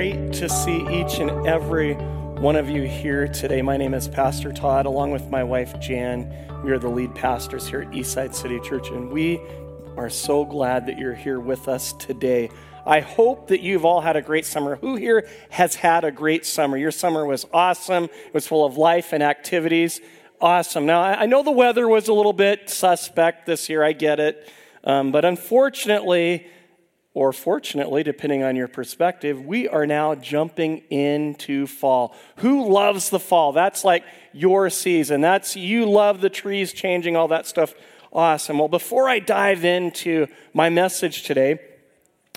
great to see each and every one of you here today. My name is Pastor Todd, along with my wife Jan. We are the lead pastors here at Eastside City Church, and we are so glad that you're here with us today. I hope that you've all had a great summer. Who here has had a great summer? Your summer was awesome, it was full of life and activities. Awesome. Now, I know the weather was a little bit suspect this year, I get it. Um, but unfortunately, or fortunately, depending on your perspective, we are now jumping into fall. Who loves the fall? That's like your season. That's you love the trees changing, all that stuff. Awesome. Well, before I dive into my message today,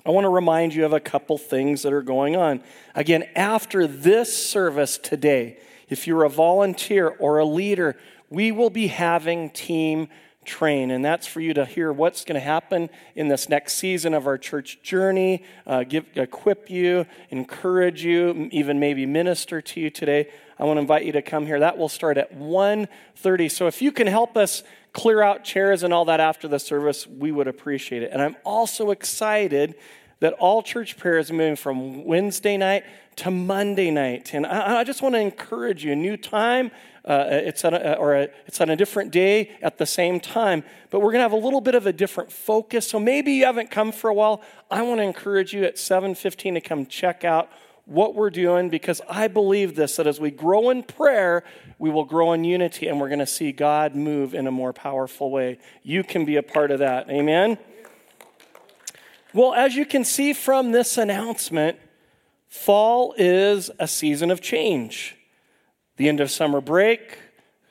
I want to remind you of a couple things that are going on. Again, after this service today, if you're a volunteer or a leader, we will be having team train. And that's for you to hear what's going to happen in this next season of our church journey, uh, give, equip you, encourage you, even maybe minister to you today. I want to invite you to come here. That will start at 1.30. So if you can help us clear out chairs and all that after the service, we would appreciate it. And I'm also excited that all church prayer is moving from Wednesday night to Monday night. And I, I just want to encourage you a new time, uh, it's, on a, or a, it's on a different day at the same time, but we're going to have a little bit of a different focus. So maybe you haven't come for a while. I want to encourage you at 7:15 to come check out what we're doing because I believe this that as we grow in prayer, we will grow in unity and we're going to see God move in a more powerful way. You can be a part of that. Amen. Well, as you can see from this announcement, fall is a season of change. The end of summer break.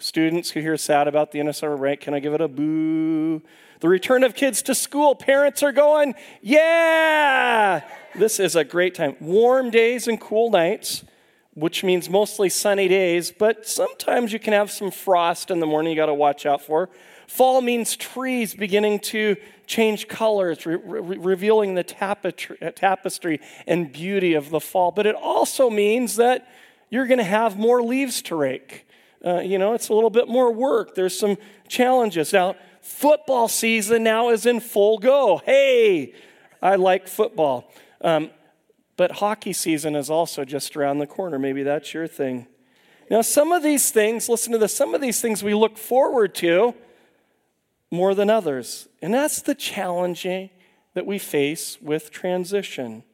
Students who hear sad about the end of summer break, can I give it a boo? The return of kids to school. Parents are going, yeah! This is a great time. Warm days and cool nights, which means mostly sunny days, but sometimes you can have some frost in the morning you got to watch out for. Fall means trees beginning to change colors, re- re- revealing the tapestry, tapestry and beauty of the fall. But it also means that you're going to have more leaves to rake. Uh, you know, it's a little bit more work. There's some challenges. Now, football season now is in full go. Hey, I like football. Um, but hockey season is also just around the corner. Maybe that's your thing. Now, some of these things, listen to this, some of these things we look forward to more than others. And that's the challenging that we face with transition.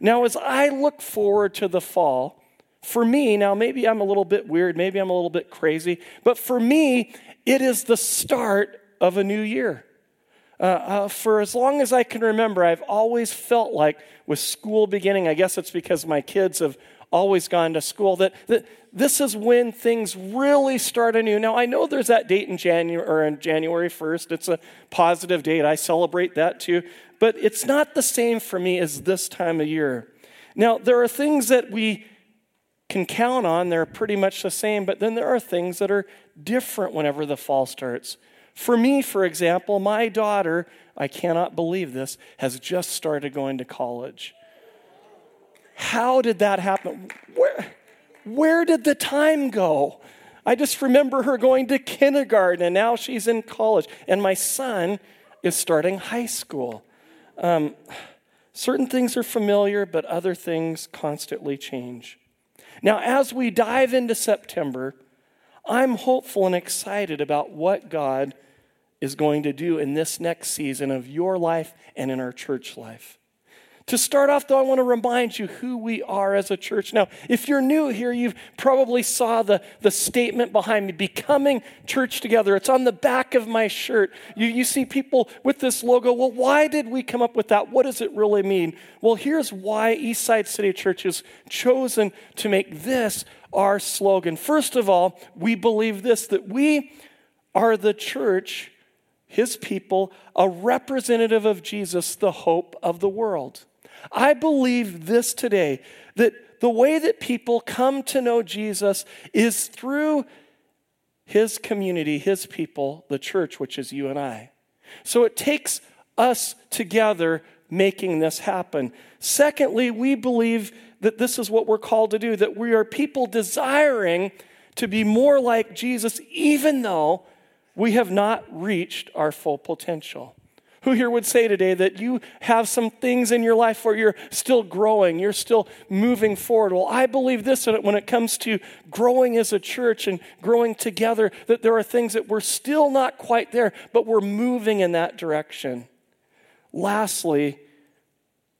Now, as I look forward to the fall, for me, now maybe I'm a little bit weird, maybe I'm a little bit crazy, but for me, it is the start of a new year. Uh, uh, for as long as I can remember, I've always felt like with school beginning, I guess it's because my kids have always gone to school, that, that this is when things really start anew. Now, I know there's that date in January, or in January 1st. It's a positive date. I celebrate that too. But it's not the same for me as this time of year. Now, there are things that we can count on, they're pretty much the same, but then there are things that are different whenever the fall starts. For me, for example, my daughter, I cannot believe this, has just started going to college. How did that happen? Where, where did the time go? I just remember her going to kindergarten and now she's in college. And my son is starting high school. Um, certain things are familiar, but other things constantly change. Now, as we dive into September, I'm hopeful and excited about what God is going to do in this next season of your life and in our church life. To start off, though, I want to remind you who we are as a church. Now, if you're new here, you've probably saw the, the statement behind me, becoming church together. It's on the back of my shirt. You, you see people with this logo. Well, why did we come up with that? What does it really mean? Well, here's why Eastside City Church has chosen to make this our slogan. First of all, we believe this, that we are the church, his people, a representative of Jesus, the hope of the world. I believe this today that the way that people come to know Jesus is through his community, his people, the church, which is you and I. So it takes us together making this happen. Secondly, we believe that this is what we're called to do, that we are people desiring to be more like Jesus, even though we have not reached our full potential. Who here would say today that you have some things in your life where you're still growing, you're still moving forward? Well, I believe this when it comes to growing as a church and growing together, that there are things that we're still not quite there, but we're moving in that direction. Lastly,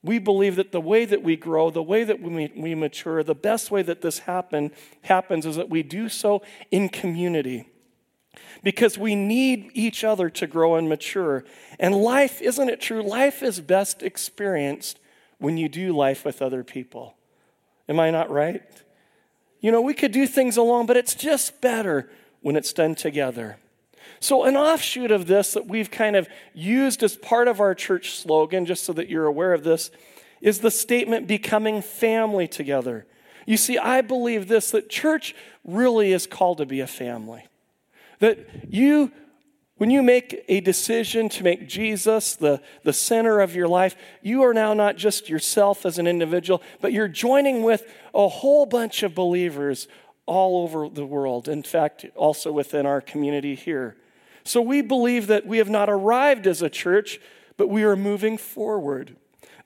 we believe that the way that we grow, the way that we, we mature, the best way that this happen, happens is that we do so in community because we need each other to grow and mature. And life, isn't it true? Life is best experienced when you do life with other people. Am I not right? You know, we could do things alone, but it's just better when it's done together. So, an offshoot of this that we've kind of used as part of our church slogan, just so that you're aware of this, is the statement becoming family together. You see, I believe this that church really is called to be a family. That you, when you make a decision to make Jesus the, the center of your life, you are now not just yourself as an individual, but you're joining with a whole bunch of believers all over the world. In fact, also within our community here. So we believe that we have not arrived as a church, but we are moving forward.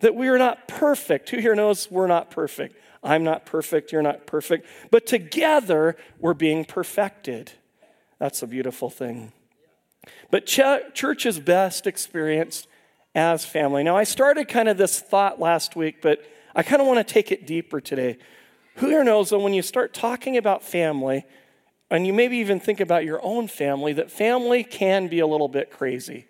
That we are not perfect. Who here knows we're not perfect? I'm not perfect, you're not perfect. But together, we're being perfected. That's a beautiful thing. But ch- church is best experienced as family. Now, I started kind of this thought last week, but I kind of want to take it deeper today. Who here knows that when you start talking about family, and you maybe even think about your own family, that family can be a little bit crazy.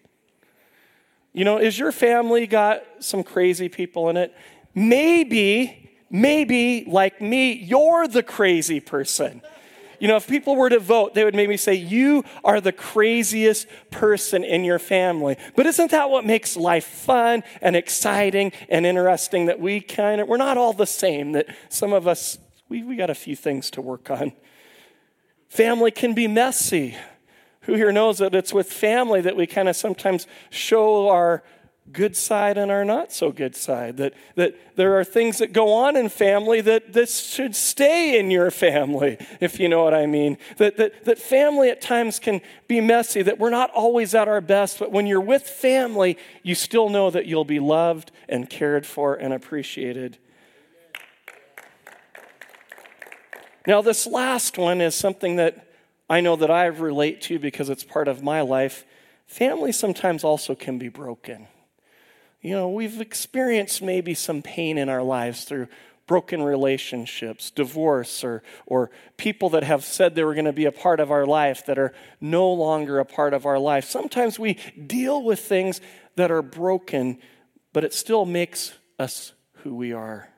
You know, is your family got some crazy people in it? Maybe, maybe like me, you're the crazy person. You know, if people were to vote, they would maybe say, You are the craziest person in your family. But isn't that what makes life fun and exciting and interesting? That we kind of, we're not all the same, that some of us, we, we got a few things to work on. Family can be messy. Who here knows that it's with family that we kind of sometimes show our good side and our not so good side. That, that there are things that go on in family that this should stay in your family, if you know what I mean. That, that, that family at times can be messy, that we're not always at our best, but when you're with family, you still know that you'll be loved and cared for and appreciated. Now, this last one is something that I know that I relate to because it's part of my life. Family sometimes also can be broken. You know, we've experienced maybe some pain in our lives through broken relationships, divorce, or, or people that have said they were going to be a part of our life that are no longer a part of our life. Sometimes we deal with things that are broken, but it still makes us who we are.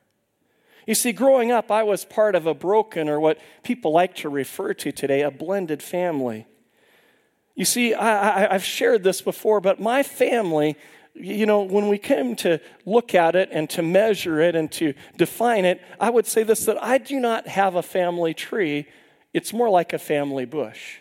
You see, growing up, I was part of a broken, or what people like to refer to today, a blended family. You see, I, have shared this before, but my family you know, when we came to look at it and to measure it and to define it, I would say this that I do not have a family tree, it's more like a family bush.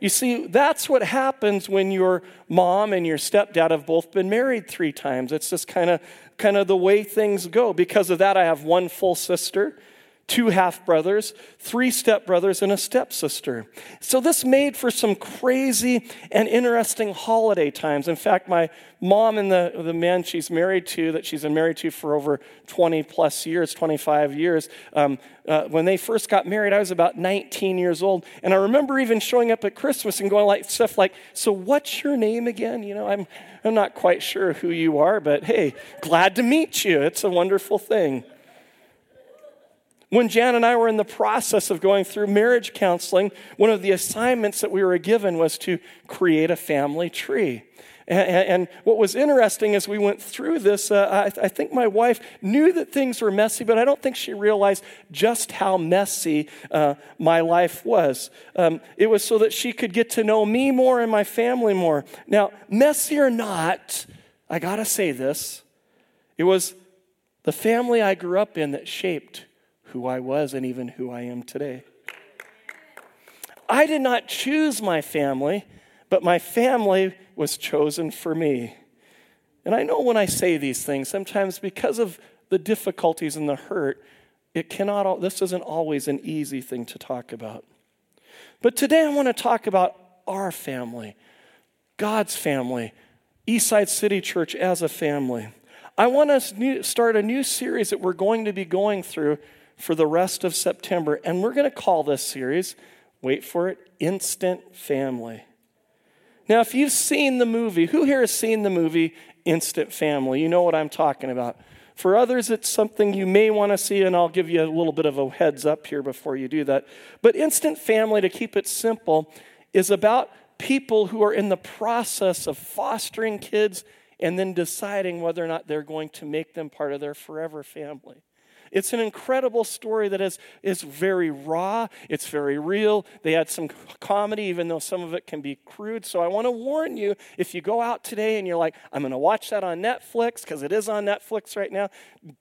You see, that's what happens when your mom and your stepdad have both been married three times. It's just kind of kind of the way things go. Because of that, I have one full sister two half brothers, three step brothers, and a stepsister. So this made for some crazy and interesting holiday times. In fact, my mom and the, the man she's married to, that she's been married to for over 20 plus years, 25 years, um, uh, when they first got married, I was about 19 years old. And I remember even showing up at Christmas and going like stuff like, So what's your name again? You know, I'm, I'm not quite sure who you are, but hey, glad to meet you. It's a wonderful thing. When Jan and I were in the process of going through marriage counseling, one of the assignments that we were given was to create a family tree. And, what was interesting as we went through this, uh, I, think my wife knew that things were messy, but I don't think she realized just how messy uh, my life was. Um, it was so that she could get to know me more and my family more. Now, messy or not, I gotta say this it was the family I grew up in that shaped who I was and even who I am today. I did not choose my family, but my family was chosen for me. And I know when I say these things, sometimes because of the difficulties and the hurt, it cannot, this isn't always an easy thing to talk about. But today I want to talk about our family, God's family, Eastside City Church as a family. I want to start a new series that we're going to be going through for the rest of September, and we're going to call this series, wait for it, Instant Family. Now, if you've seen the movie, who here has seen the movie Instant Family? You know what I'm talking about. For others, it's something you may want to see, and I'll give you a little bit of a heads up here before you do that. But Instant Family, to keep it simple, is about people who are in the process of fostering kids and then deciding whether or not they're going to make them part of their forever family. It's an incredible story that is, is very raw, it's very real. They had some comedy, even though some of it can be crude. So I want to warn you if you go out today and you're like, I'm going to watch that on Netflix, because it is on Netflix right now,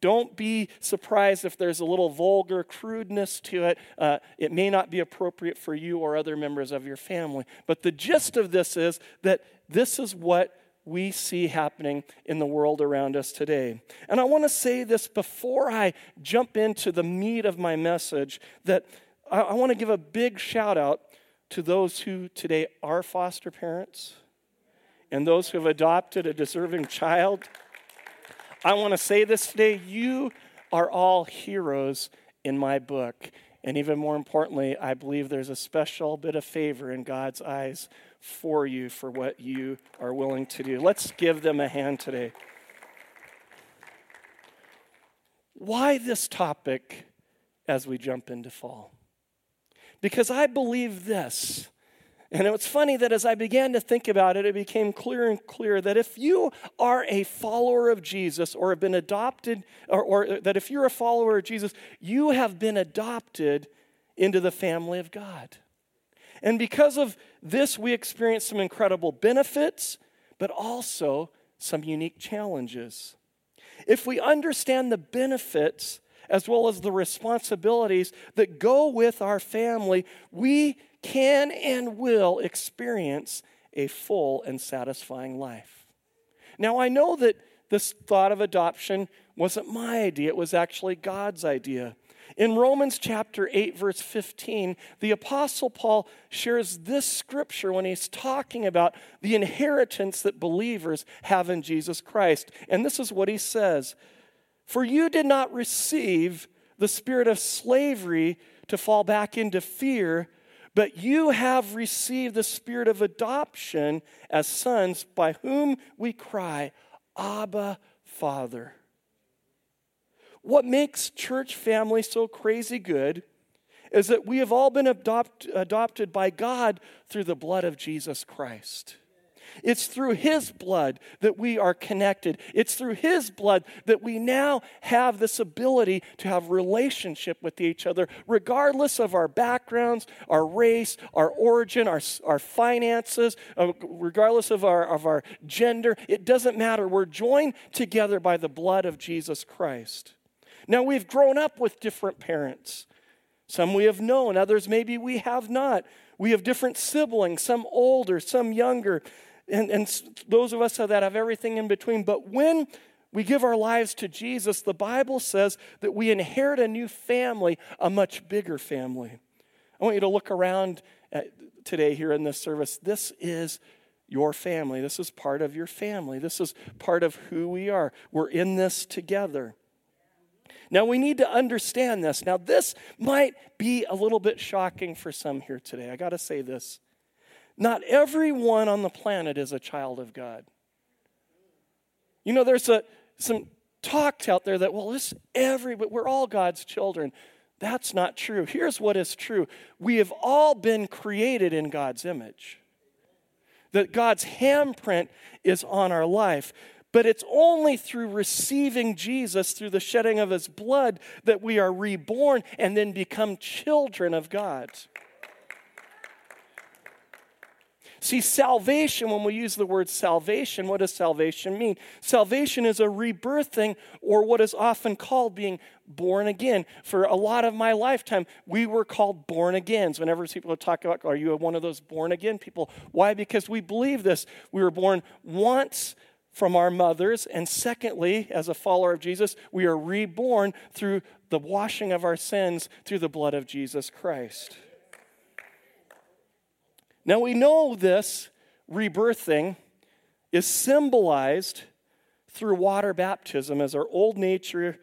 don't be surprised if there's a little vulgar crudeness to it. Uh, it may not be appropriate for you or other members of your family. But the gist of this is that this is what we see happening in the world around us today. And I want to say this before I jump into the meat of my message that I, I want to give a big shout out to those who today are foster parents and those who have adopted a deserving child. I want to say this today you are all heroes in my book. And even more importantly, I believe there's a special bit of favor in God's eyes for you for what you are willing to do. Let's give them a hand today. Why this topic as we jump into fall? Because I believe this. And it's funny that as I began to think about it, it became clear and clear that if you are a follower of Jesus or have been adopted, or, or, that if you're a follower of Jesus, you have been adopted into the family of God. And because of this, we experience some incredible benefits, but also some unique challenges. If we understand the benefits as well as the responsibilities that go with our family, we can and will experience a full and satisfying life. Now, I know that this thought of adoption wasn't my idea, it was actually God's idea. In Romans chapter 8, verse 15, the Apostle Paul shares this scripture when he's talking about the inheritance that believers have in Jesus Christ. And this is what he says For you did not receive the spirit of slavery to fall back into fear, but you have received the spirit of adoption as sons, by whom we cry, Abba, Father. What makes church family so crazy good is that we have all been adopt, adopted by God through the blood of Jesus Christ. It's through His blood that we are connected. It's through His blood that we now have this ability to have relationship with each other, regardless of our backgrounds, our race, our origin, our, our finances, uh, regardless of our, of our gender. It doesn't matter. We're joined together by the blood of Jesus Christ. Now, we've grown up with different parents. Some we have known, others maybe we have not. We have different siblings, some older, some younger, and, and those of us that have everything in between. But when we give our lives to Jesus, the Bible says that we inherit a new family, a much bigger family. I want you to look around today here in this service. This is your family. This is part of your family. This is part of who we are. We're in this together. Now, we need to understand this. Now, this might be a little bit shocking for some here today. I got to say this. Not everyone on the planet is a child of God. You know, there's a, some talk out there that, well, this every, but we're all God's children. That's not true. Here's what is true we have all been created in God's image. That God's handprint is on our life. But it's only through receiving Jesus, through the shedding of his blood, that we are reborn and then become children of God. See, salvation, when we use the word salvation, what does salvation mean? Salvation is a rebirthing, or what is often called being born again. For a lot of my lifetime, we were called born agains. Whenever people talk about, are you one of those born again people? Why? Because we believe this. We were born once from our mothers. And secondly, as a follower of Jesus, we are reborn through the washing of our sins through the blood of Jesus Christ. Now we know this rebirthing is symbolized through water baptism as our old nature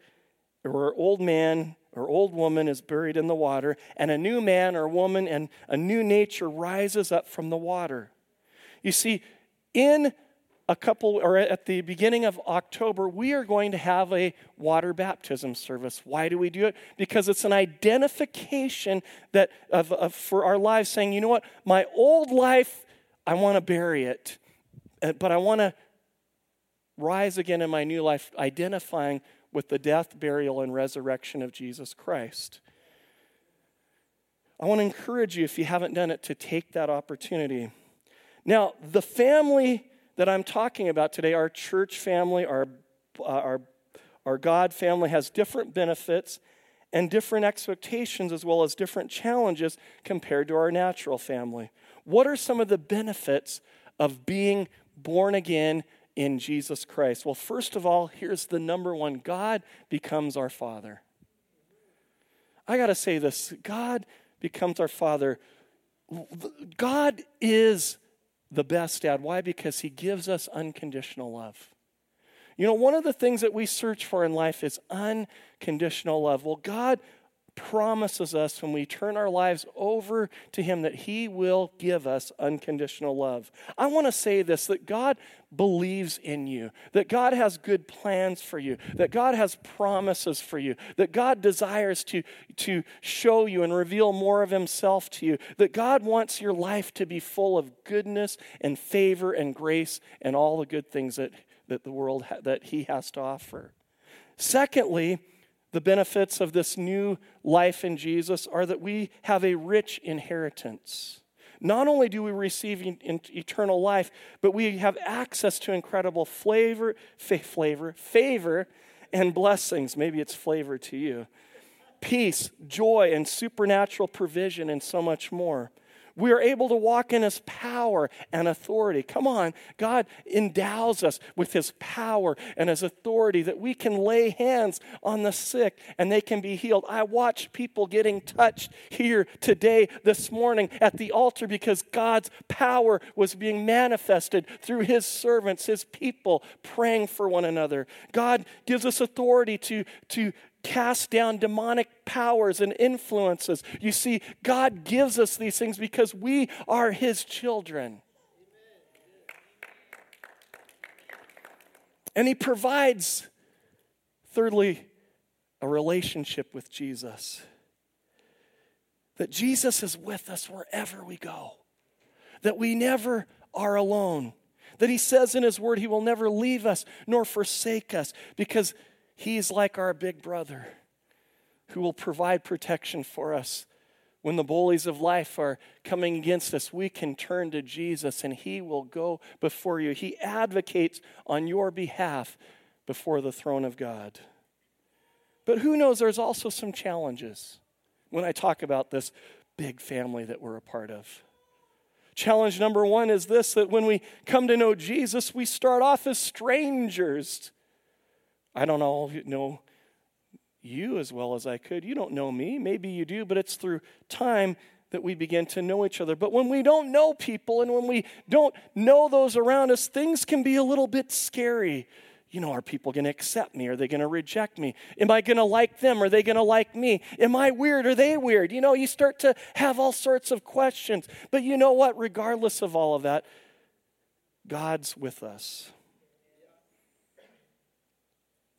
or our old man or old woman is buried in the water, and a new man or woman and a new nature rises up from the water. You see, in a couple, or at the beginning of October, we are going to have a water baptism service. Why do we do it? Because it's an identification that of, of for our lives, saying, you know what, my old life, I want to bury it, uh, but I want to rise again in my new life, identifying with the death, burial, and resurrection of Jesus Christ. I want to encourage you, if you haven't done it, to take that opportunity. Now, the family that I'm talking about today, our church family, our, uh, our, our God family, has different benefits and different expectations as well as different challenges compared to our natural family. What are some of the benefits of being born again in Jesus Christ? Well, first of all, here's the number one God becomes our Father. I got to say this God becomes our Father. God is the best dad. Why? Because he gives us unconditional love. You know, one of the things that we search for in life is unconditional love. Well, God promises us when we turn our lives over to Him that He will give us unconditional love. I want to say this that God believes in you, that God has good plans for you, that God has promises for you, that God desires to, to show you and reveal more of Himself to you, that God wants your life to be full of goodness and favor and grace and all the good things that, that the world ha- that He has to offer. Secondly, the benefits of this new life in Jesus are that we have a rich inheritance. Not only do we receive eternal life, but we have access to incredible flavor, flavor, favor, and blessings. Maybe it's flavor to you. Peace, joy, and supernatural provision, and so much more we are able to walk in his power and authority. Come on, God endows us with his power and his authority that we can lay hands on the sick and they can be healed. I watch people getting touched here today, this morning at the altar because God's power was being manifested through his servants, his people praying for one another. God gives us authority to, to cast down demonic powers and influences. You see, God gives us these things because we are His children. And He provides, thirdly, a relationship with Jesus. That Jesus is with us wherever we go, that we never are alone. That he says in his word, he will never leave us nor forsake us because He's like our big brother who will provide protection for us. When the bullies of life are coming against us, we can turn to Jesus and He will go before you. He advocates on your behalf before the throne of God. But who knows, there's also some challenges when I talk about this big family that we're a part of. Challenge number one is this that when we come to know Jesus, we start off as strangers. I don't all know you as well as I could. You don't know me. Maybe you do, but it's through time that we begin to know each other. But when we don't know people and when we don't know those around us, things can be a little bit scary. You know, are people going to accept me? Are they going to reject me? Am I going to like them? Are they going to like me? Am I weird? Are they weird? You know, you start to have all sorts of questions. But you know what? Regardless of all of that, God's with us.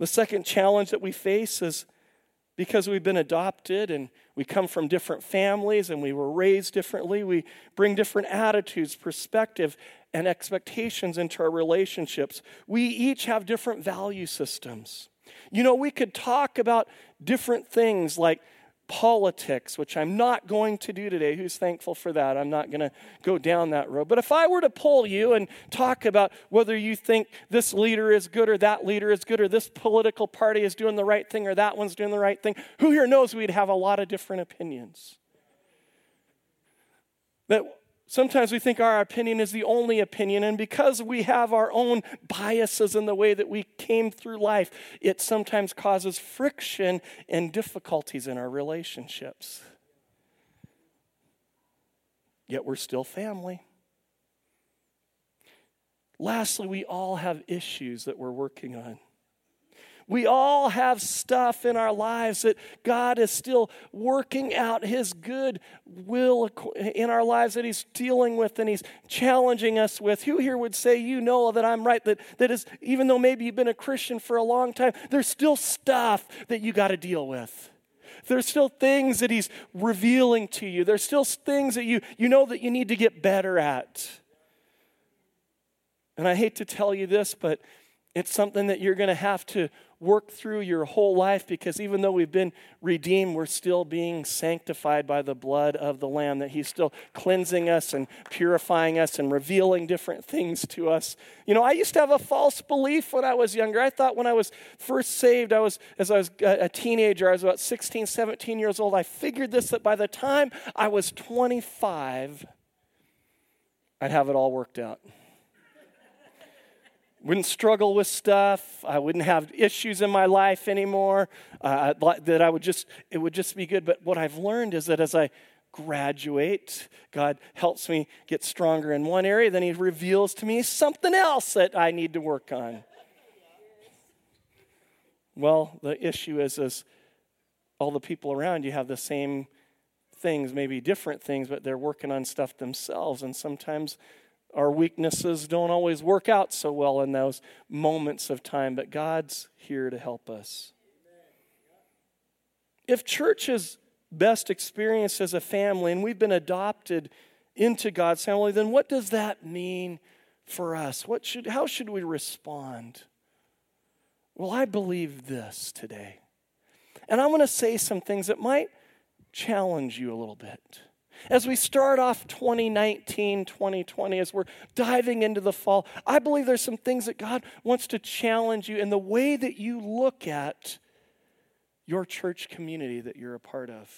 The second challenge that we face is because we've been adopted and we come from different families and we were raised differently, we bring different attitudes, perspective, and expectations into our relationships. We each have different value systems. You know, we could talk about different things like politics, which I'm not going to do today. Who's thankful for that? I'm not going to go down that road. But if I were to pull you and talk about whether you think this leader is good or that leader is good or this political party is doing the right thing or that one's doing the right thing, who here knows we'd have a lot of different opinions? That Sometimes we think our opinion is the only opinion, and because we have our own biases in the way that we came through life, it sometimes causes friction and difficulties in our relationships. Yet we're still family. lastly, we all have issues that we're working on. We all have stuff in our lives that God is still working out His good will in our lives that He's dealing with and He's challenging us with. Who here would say, You know that I'm right? That, that is, even though maybe you've been a Christian for a long time, there's still stuff that you got to deal with. There's still things that He's revealing to you. There's still things that you, you know that you need to get better at. And I hate to tell you this, but it's something that you're going to have to work through your whole life because even though we've been redeemed, we're still being sanctified by the blood of the Lamb, that He's still cleansing us and purifying us and revealing different things to us. You know, I used to have a false belief when I was younger. I thought when I was first saved, I was, as I was a teenager, I was about 16, 17 years old, I figured this that by the time I was 25, I'd have it all worked out wouldn't struggle with stuff. I wouldn't have issues in my life anymore. Uh, that I would just, it would just be good. But what I've learned is that as I graduate, God helps me get stronger in one area, then He reveals to me something else that I need to work on. Well, the issue is, is all the people around you have the same things, maybe different things, but they're working on stuff themselves. And sometimes our weaknesses don't always work out so well in those moments of time, but God's here to help us. If church is best experienced as a family and we've been adopted into God's family, then what does that mean for us? What should, how should we respond? Well, I believe this today. And I'm going to say some things that might challenge you a little bit. As we start off 2019, 2020, as we're diving into the fall, I believe there's some things that God wants to challenge you in the way that you look at your church community that you're a part of.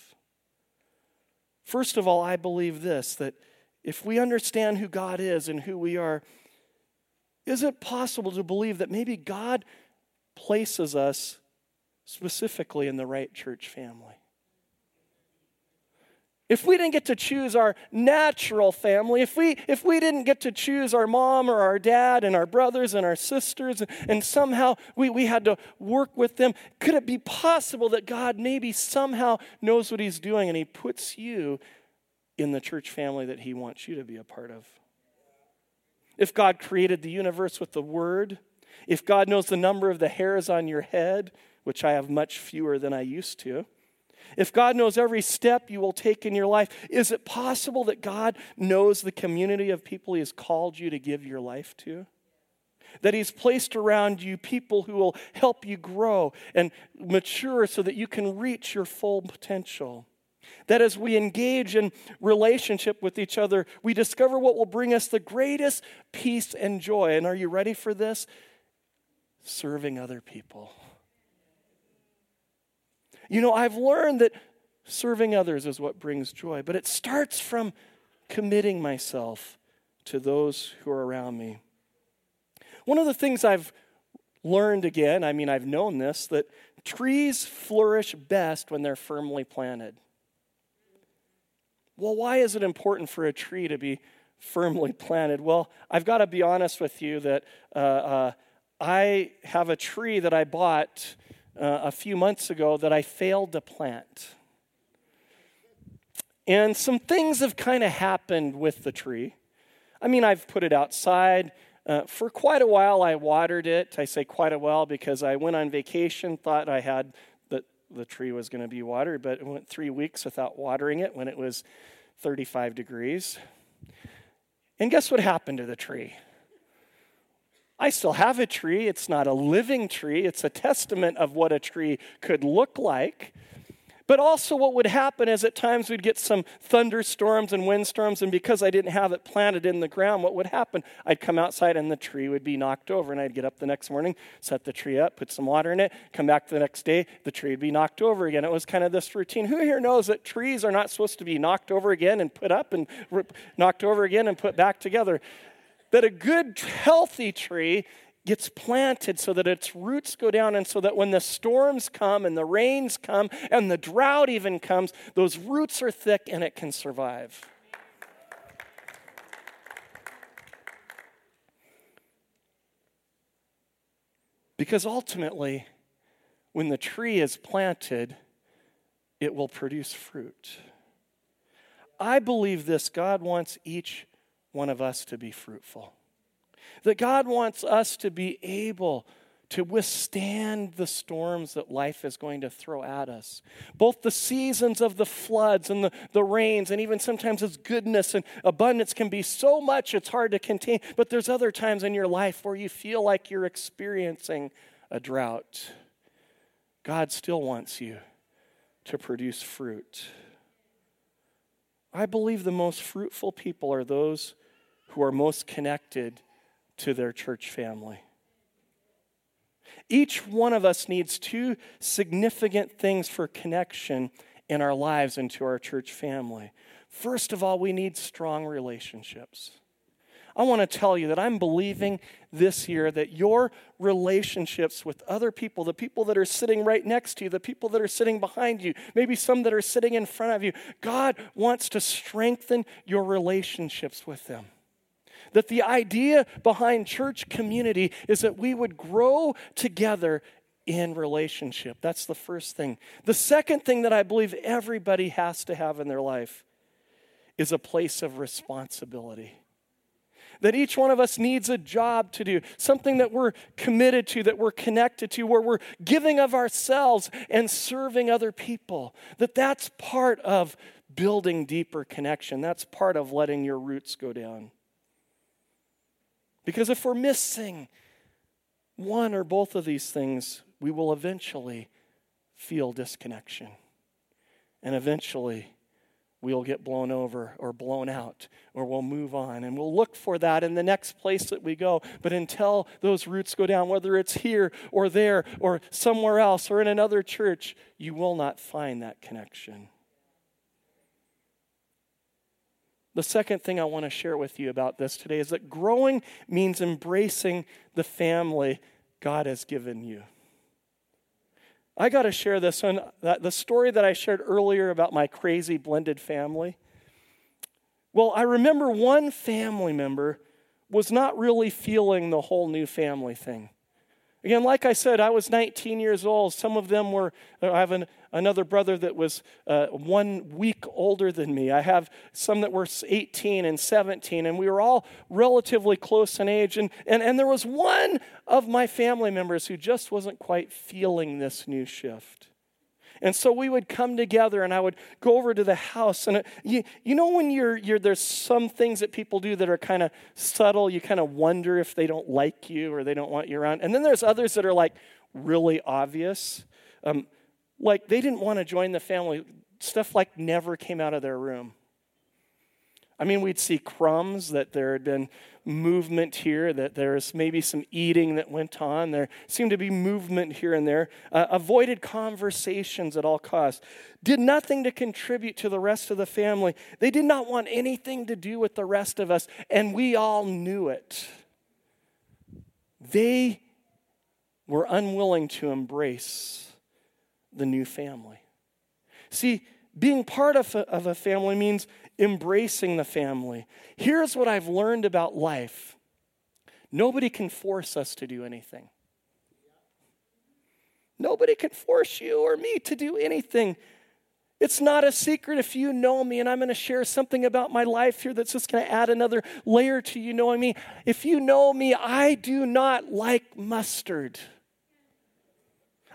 First of all, I believe this that if we understand who God is and who we are, is it possible to believe that maybe God places us specifically in the right church family? If we didn't get to choose our natural family, if we, if we didn't get to choose our mom or our dad and our brothers and our sisters, and, somehow we, we had to work with them, could it be possible that God maybe somehow knows what He's doing and He puts you in the church family that He wants you to be a part of? If God created the universe with the Word, if God knows the number of the hairs on your head, which I have much fewer than I used to, if God knows every step you will take in your life, is it possible that God knows the community of people He has called you to give your life to? That He's placed around you people who will help you grow and mature so that you can reach your full potential. That as we engage in relationship with each other, we discover what will bring us the greatest peace and joy. And are you ready for this? Serving other people. You know, I've learned that serving others is what brings joy, but it starts from committing myself to those who are around me. One of the things I've learned again, I mean, I've known this, that trees flourish best when they're firmly planted. Well, why is it important for a tree to be firmly planted? Well, I've got to be honest with you that uh, uh, I have a tree that I bought uh, a few months ago that I failed to plant. And some things have kind of happened with the tree. I mean, I've put it outside. Uh, for quite a while, I watered it. I say quite a while because I went on vacation, thought I had that the tree was going to be watered, but it went three weeks without watering it when it was 35 degrees. And guess what happened to the tree? I still have a tree. It's not a living tree, it's a testament of what a tree could look like. But also, what would happen is at times we'd get some thunderstorms and windstorms, and because I didn't have it planted in the ground, what would happen? I'd come outside and the tree would be knocked over, and I'd get up the next morning, set the tree up, put some water in it, come back the next day, the tree would be knocked over again. It was kind of this routine. Who here knows that trees are not supposed to be knocked over again and put up and knocked over again and put back together? That a good, healthy tree gets planted so that its roots go down, and so that when the storms come and the rains come and the drought even comes, those roots are thick and it can survive. Because ultimately, when the tree is planted, it will produce fruit. I believe this God wants each one of us to be fruitful. That God wants us to be able to withstand the storms that life is going to throw at us. Both the seasons of the floods and the, the rains, and even sometimes its goodness and abundance can be so much it's hard to contain. But there's other times in your life where you feel like you're experiencing a drought. God still wants you to produce fruit. I believe the most fruitful people are those who are most connected to their church family. Each one of us needs two significant things for connection in our lives into our church family. First of all, we need strong relationships. I want to tell you that I'm believing this year that your relationships with other people, the people that are sitting right next to you, the people that are sitting behind you, maybe some that are sitting in front of you, God wants to strengthen your relationships with them. That the idea behind church community is that we would grow together in relationship. That's the first thing. The second thing that I believe everybody has to have in their life is a place of responsibility. That each one of us needs a job to do, something that we're committed to, that we're connected to, where we're giving of ourselves and serving other people. That that's part of building deeper connection. That's part of letting your roots go down. Because if we're missing one or both of these things, we will eventually feel disconnection. And eventually, we'll get blown over or blown out or we'll move on. And we'll look for that in the next place that we go. But until those roots go down, whether it's here or there or somewhere else or in another church, you will not find that connection. The second thing I want to share with you about this today is that growing means embracing the family God has given you. I got to share this one. The story that I shared earlier about my crazy blended family. Well, I remember one family member was not really feeling the whole new family thing. Again, like I said, I was 19 years old. Some of them were, I have an, another brother that was uh, one week older than me. I have some that were 18 and 17, and we were all relatively close in age. And, and, and there was one of my family members who just wasn't quite feeling this new shift. And so we would come together and I would go over to the house. And it, you, you know, when you're, you're, there's some things that people do that are kind of subtle, you kind of wonder if they don't like you or they don't want you around. And then there's others that are like really obvious. Um, like they didn't want to join the family. Stuff like never came out of their room. I mean, we'd see crumbs that there had been movement here, that there's maybe some eating that went on. There seemed to be movement here and there. Uh, avoided conversations at all costs. Did nothing to contribute to the rest of the family. They did not want anything to do with the rest of us, and we all knew it. They were unwilling to embrace the new family. See, being part of a, of a family means embracing the family. Here's what I've learned about life nobody can force us to do anything. Nobody can force you or me to do anything. It's not a secret if you know me, and I'm going to share something about my life here that's just going to add another layer to you knowing me. If you know me, I do not like mustard.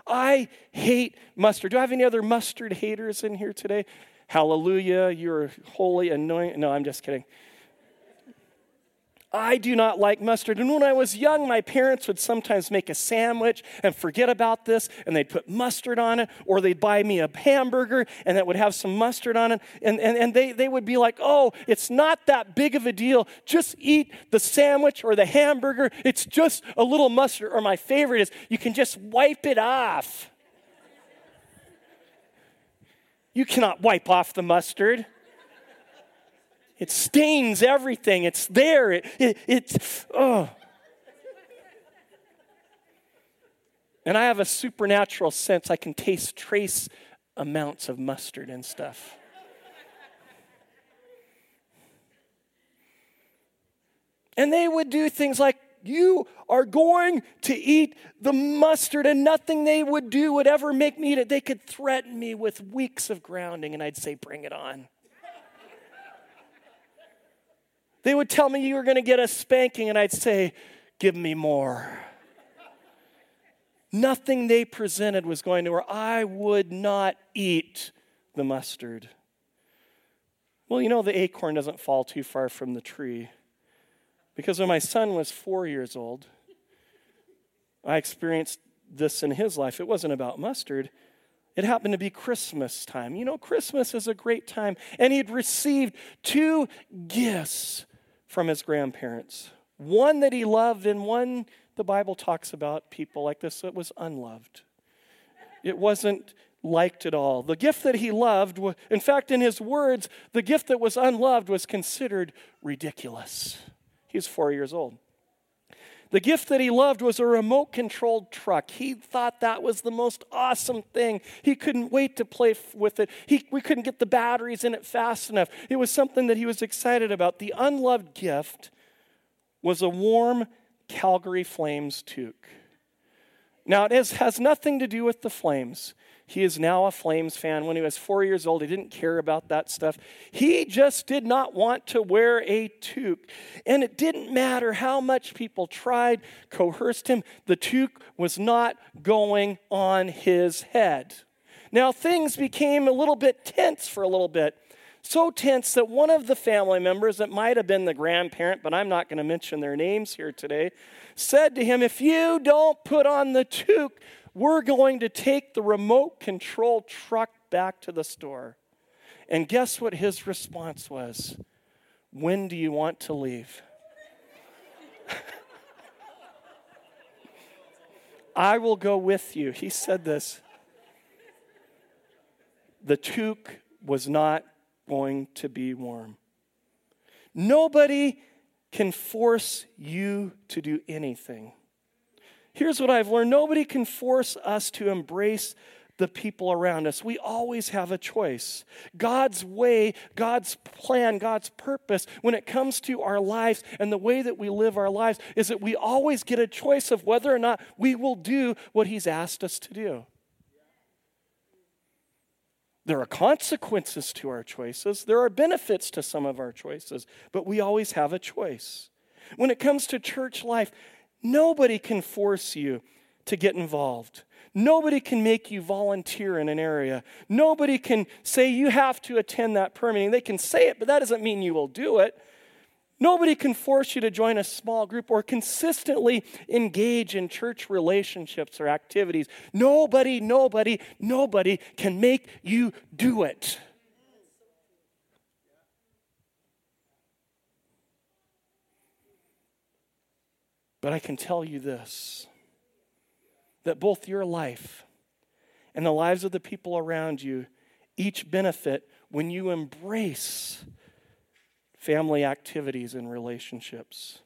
I hate mustard. Do I have any other mustard haters in here today? Hallelujah, you're holy, anointed. No, I'm just kidding. I do not like mustard. And when I was young, my parents would sometimes make a sandwich and forget about this, and they'd put mustard on it, or they'd buy me a hamburger and that would have some mustard on it. And, and, and they, they would be like, oh, it's not that big of a deal. Just eat the sandwich or the hamburger. It's just a little mustard. Or my favorite is you can just wipe it off. You cannot wipe off the mustard. It stains everything. It's there. It, it, it's, oh. And I have a supernatural sense. I can taste trace amounts of mustard and stuff. And they would do things like You are going to eat the mustard, and nothing they would do would ever make me eat it. They could threaten me with weeks of grounding, and I'd say, Bring it on. they would tell me you were going to get a spanking, and I'd say, Give me more. Nothing they presented was going to where I would not eat the mustard. Well, you know, the acorn doesn't fall too far from the tree. Because when my son was four years old, I experienced this in his life. It wasn't about mustard, it happened to be Christmas time. You know, Christmas is a great time. And he'd received two gifts from his grandparents one that he loved, and one the Bible talks about people like this that was unloved. It wasn't liked at all. The gift that he loved, in fact, in his words, the gift that was unloved was considered ridiculous. He was four years old. The gift that he loved was a remote controlled truck. He thought that was the most awesome thing. He couldn't wait to play with it. He, we couldn't get the batteries in it fast enough. It was something that he was excited about. The unloved gift was a warm Calgary Flames toque. Now, it has nothing to do with the Flames. He is now a Flames fan. When he was four years old, he didn't care about that stuff. He just did not want to wear a toque. And it didn't matter how much people tried, coerced him, the toque was not going on his head. Now, things became a little bit tense for a little bit. So tense that one of the family members, that might have been the grandparent, but I'm not going to mention their names here today, said to him, If you don't put on the toque, we're going to take the remote control truck back to the store. And guess what his response was? When do you want to leave? I will go with you. He said this. The toque was not going to be warm. Nobody can force you to do anything. Here's what I've learned nobody can force us to embrace the people around us. We always have a choice. God's way, God's plan, God's purpose when it comes to our lives and the way that we live our lives is that we always get a choice of whether or not we will do what He's asked us to do. There are consequences to our choices. There are benefits to some of our choices, but we always have a choice. When it comes to church life, Nobody can force you to get involved. Nobody can make you volunteer in an area. Nobody can say you have to attend that prayer meeting. They can say it, but that doesn't mean you will do it. Nobody can force you to join a small group or consistently engage in church relationships or activities. Nobody, nobody, nobody can make you do it. But I can tell you this that both your life and the lives of the people around you each benefit when you embrace family activities and relationships.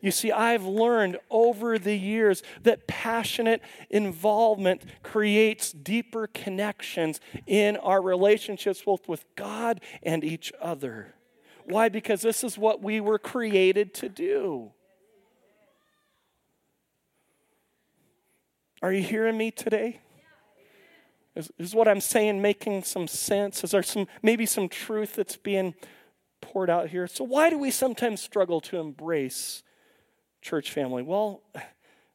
You see, I've learned over the years that passionate involvement creates deeper connections in our relationships, both with God and each other. Why? Because this is what we were created to do. Are you hearing me today? Is, is what I'm saying making some sense? Is there some maybe some truth that's being poured out here? So why do we sometimes struggle to embrace church family? Well,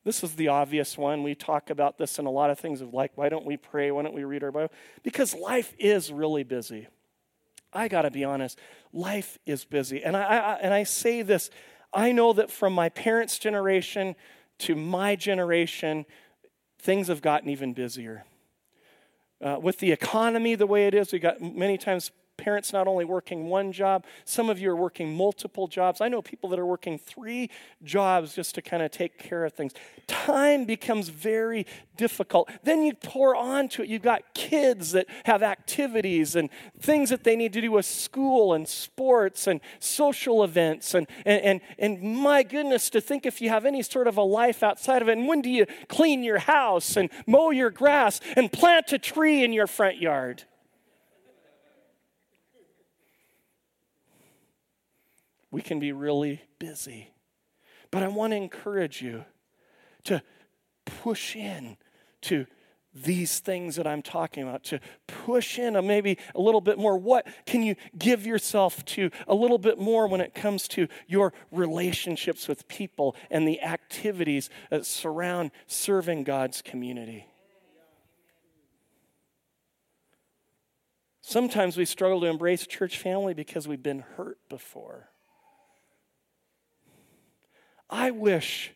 this is the obvious one. We talk about this in a lot of things of like, why don't we pray? Why don't we read our Bible? Because life is really busy. I got to be honest, life is busy. And I, I, and I say this, I know that from my parents' generation to my generation, things have gotten even busier. Uh, with the economy the way it is, we got many times parents not only working one job, some of you are working multiple jobs. I know people that are working three jobs just to kind of take care of things. Time becomes very difficult. Then you pour onto it. You've got kids that have activities and things that they need to do with school and sports and social events. And, and, and, and my goodness, to think if you have any sort of a life outside of it. And when do you clean your house and mow your grass and plant a tree in your front yard? We can be really busy. But I want to encourage you to push in to these things that I'm talking about, to push in a maybe a little bit more. What can you give yourself to a little bit more when it comes to your relationships with people and the activities that surround serving God's community? Sometimes we struggle to embrace church family because we've been hurt before. I wish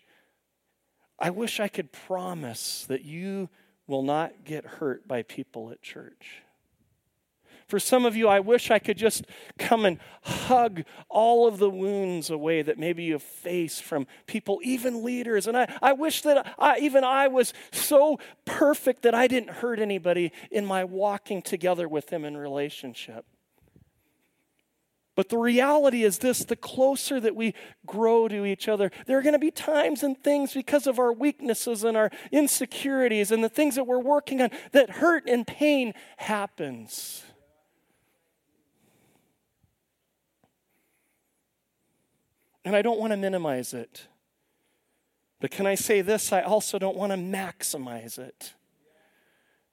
I wish I could promise that you will not get hurt by people at church. For some of you, I wish I could just come and hug all of the wounds away that maybe you face from people, even leaders. And I, I wish that I, even I was so perfect that I didn't hurt anybody in my walking together with them in relationship. But the reality is this the closer that we grow to each other, there are going to be times and things because of our weaknesses and our insecurities and the things that we're working on that hurt and pain happens. And I don't want to minimize it. But can I say this? I also don't want to maximize it.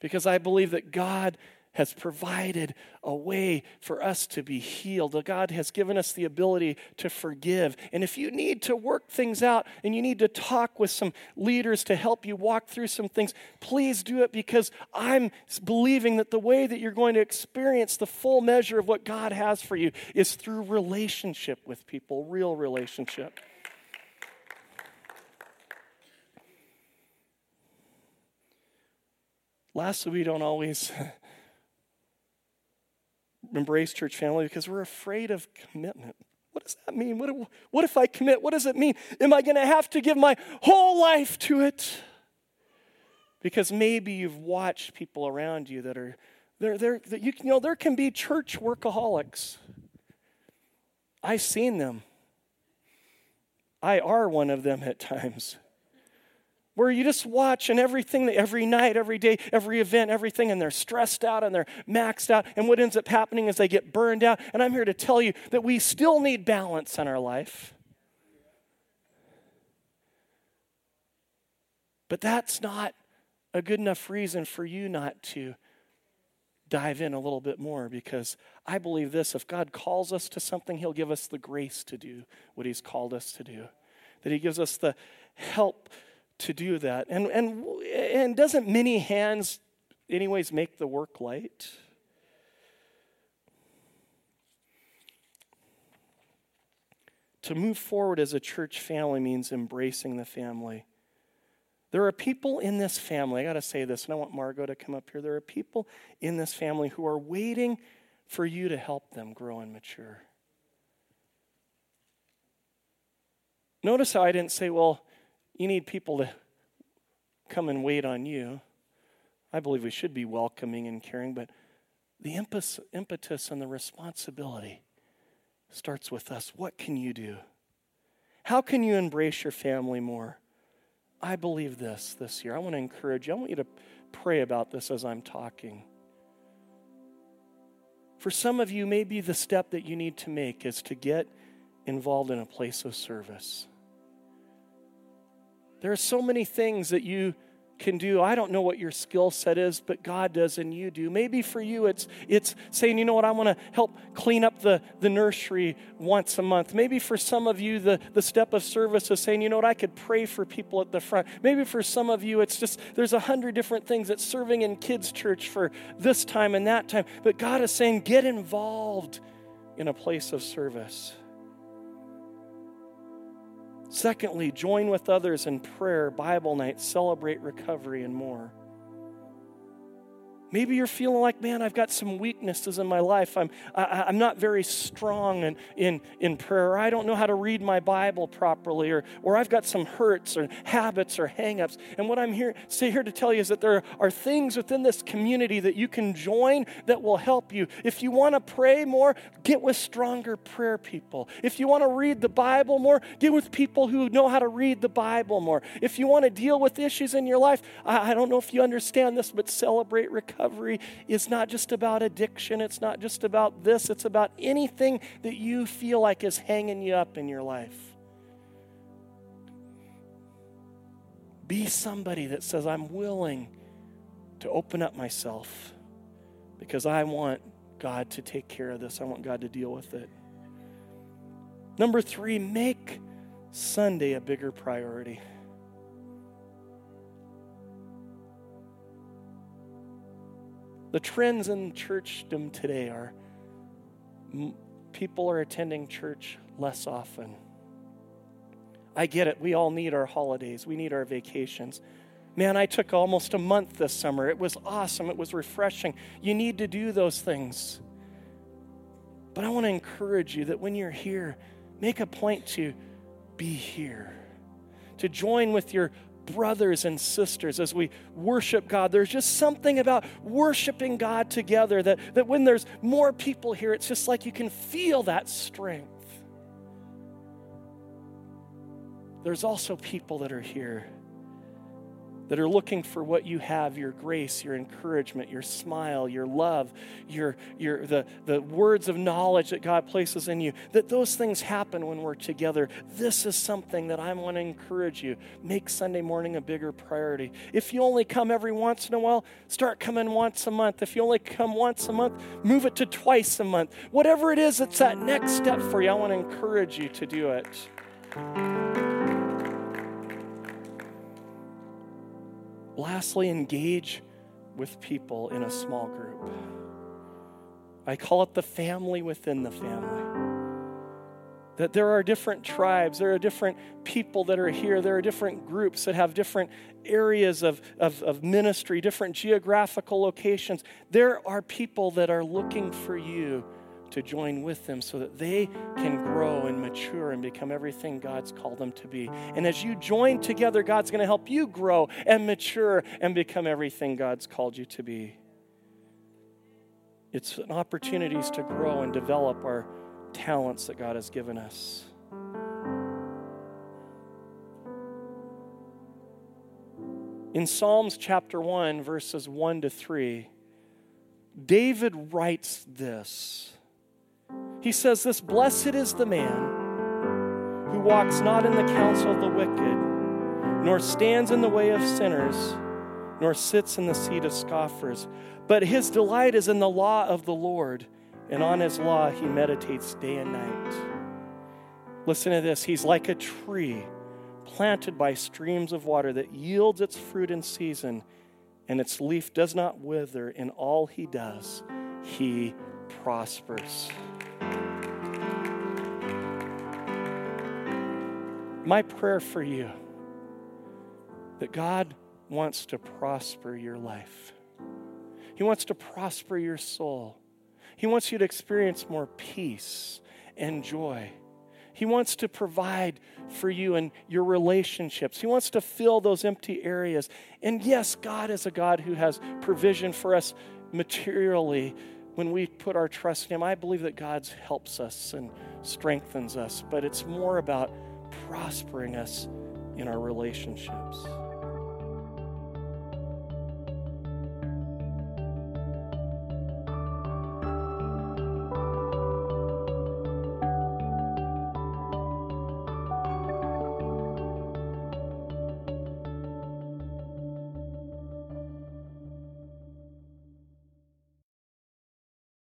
Because I believe that God has provided a way for us to be healed. God has given us the ability to forgive. And if you need to work things out and you need to talk with some leaders to help you walk through some things, please do it because I'm believing that the way that you're going to experience the full measure of what God has for you is through relationship with people, real relationship. Lastly, we don't always embrace church family because we're afraid of commitment. What does that mean? What, what if I commit? What does it mean? Am I going to have to give my whole life to it? Because maybe you've watched people around you that are, they're, they're, that you, you know, there can be church workaholics. I've seen them. I are one of them at times where you just watch and everything, every night, every day, every event, everything, and they're stressed out and they're maxed out. And what ends up happening is they get burned out. And I'm here to tell you that we still need balance in our life. But that's not a good enough reason for you not to dive in a little bit more because I believe this if God calls us to something, He'll give us the grace to do what He's called us to do. That He gives us the help to do that. And, and, and doesn't many hands, anyways, make the work light? To move forward as a church family means embracing the family. There are people in this family, I got to say this, and I want Margot to come up here. There are people in this family who are waiting for you to help them grow and mature. Notice how I didn't say, well, you need people to come and wait on you. I believe we should be welcoming and caring, but the impetus and the responsibility starts with us. What can you do? How can you embrace your family more? I believe this this year. I want to encourage you. I want you to pray about this as I'm talking. For some of you, maybe the step that you need to make is to get involved in a place of service. There are so many things that you can do. I don't know what your skill set is, but God does and you do. Maybe for you it's it's saying, you know what, I want to help clean up the, the nursery once a month. Maybe for some of you the, the step of service is saying, you know what, I could pray for people at the front. Maybe for some of you it's just there's a hundred different things that's serving in kids' church for this time and that time. But God is saying, get involved in a place of service. Secondly, join with others in prayer, Bible night, celebrate recovery, and more. Maybe you're feeling like, man, I've got some weaknesses in my life. I'm, I, am not very strong in, in, in prayer. I don't know how to read my Bible properly, or, or I've got some hurts or habits or hangups. And what I'm here, say here to tell you is that there are things within this community that you can join that will help you. If you want to pray more, get with stronger prayer people. If you want to read the Bible more, get with people who know how to read the Bible more. If you want to deal with issues in your life, I, I don't know if you understand this, but celebrate recovery recovery is not just about addiction, it's not just about this, it's about anything that you feel like is hanging you up in your life. Be somebody that says, I'm willing to open up myself because I want God to take care of this. I want God to deal with it. Number three, make Sunday a bigger priority. The trends in churchdom today are people are attending church less often. I get it. We all need our holidays, we need our vacations. Man, I took almost a month this summer. It was awesome, it was refreshing. You need to do those things. But I want to encourage you that when you're here, make a point to be here, to join with your brothers and sisters as we worship God. There's just something about worshiping God together that, that when there's more people here, it's just like you can feel that strength. There's also people that are here that are looking for what you have your grace, your encouragement, your smile, your love, your, your, the, the words of knowledge that God places in you, that those things happen when we're together. This is something that I want to encourage you. Make Sunday morning a bigger priority. If you only come every once in a while, start coming once a month. If you only come once a month, move it to twice a month. Whatever it is, it's that next step for you. I want to encourage you to do it. Lastly, engage with people in a small group. I call it the family within the family. That there are different tribes, there are different people that are here, there are different groups that have different areas of, of, of ministry, different geographical locations. There are people that are looking for you to join with them so that they can grow and mature and become everything God's called them to be. And as you join together, God's going to help you grow and mature and become everything God's called you to be. It's opportunities to grow and develop our talents that God has given us. In Psalms chapter 1, verses 1 to 3, David writes this he says this Blessed is the man who walks not in the counsel of the wicked, nor stands in the way of sinners, nor sits in the seat of scoffers, but his delight is in the law of the Lord, and on his law he meditates day and night. Listen to this He's like a tree planted by streams of water that yields its fruit in season, and its leaf does not wither. In all he does, he prospers. My prayer for you that God wants to prosper your life. He wants to prosper your soul. He wants you to experience more peace and joy. He wants to provide for you and your relationships. He wants to fill those empty areas. And yes, God is a God who has provision for us materially when we put our trust in Him, I believe that God helps us and strengthens us, but it's more about prospering us in our relationships.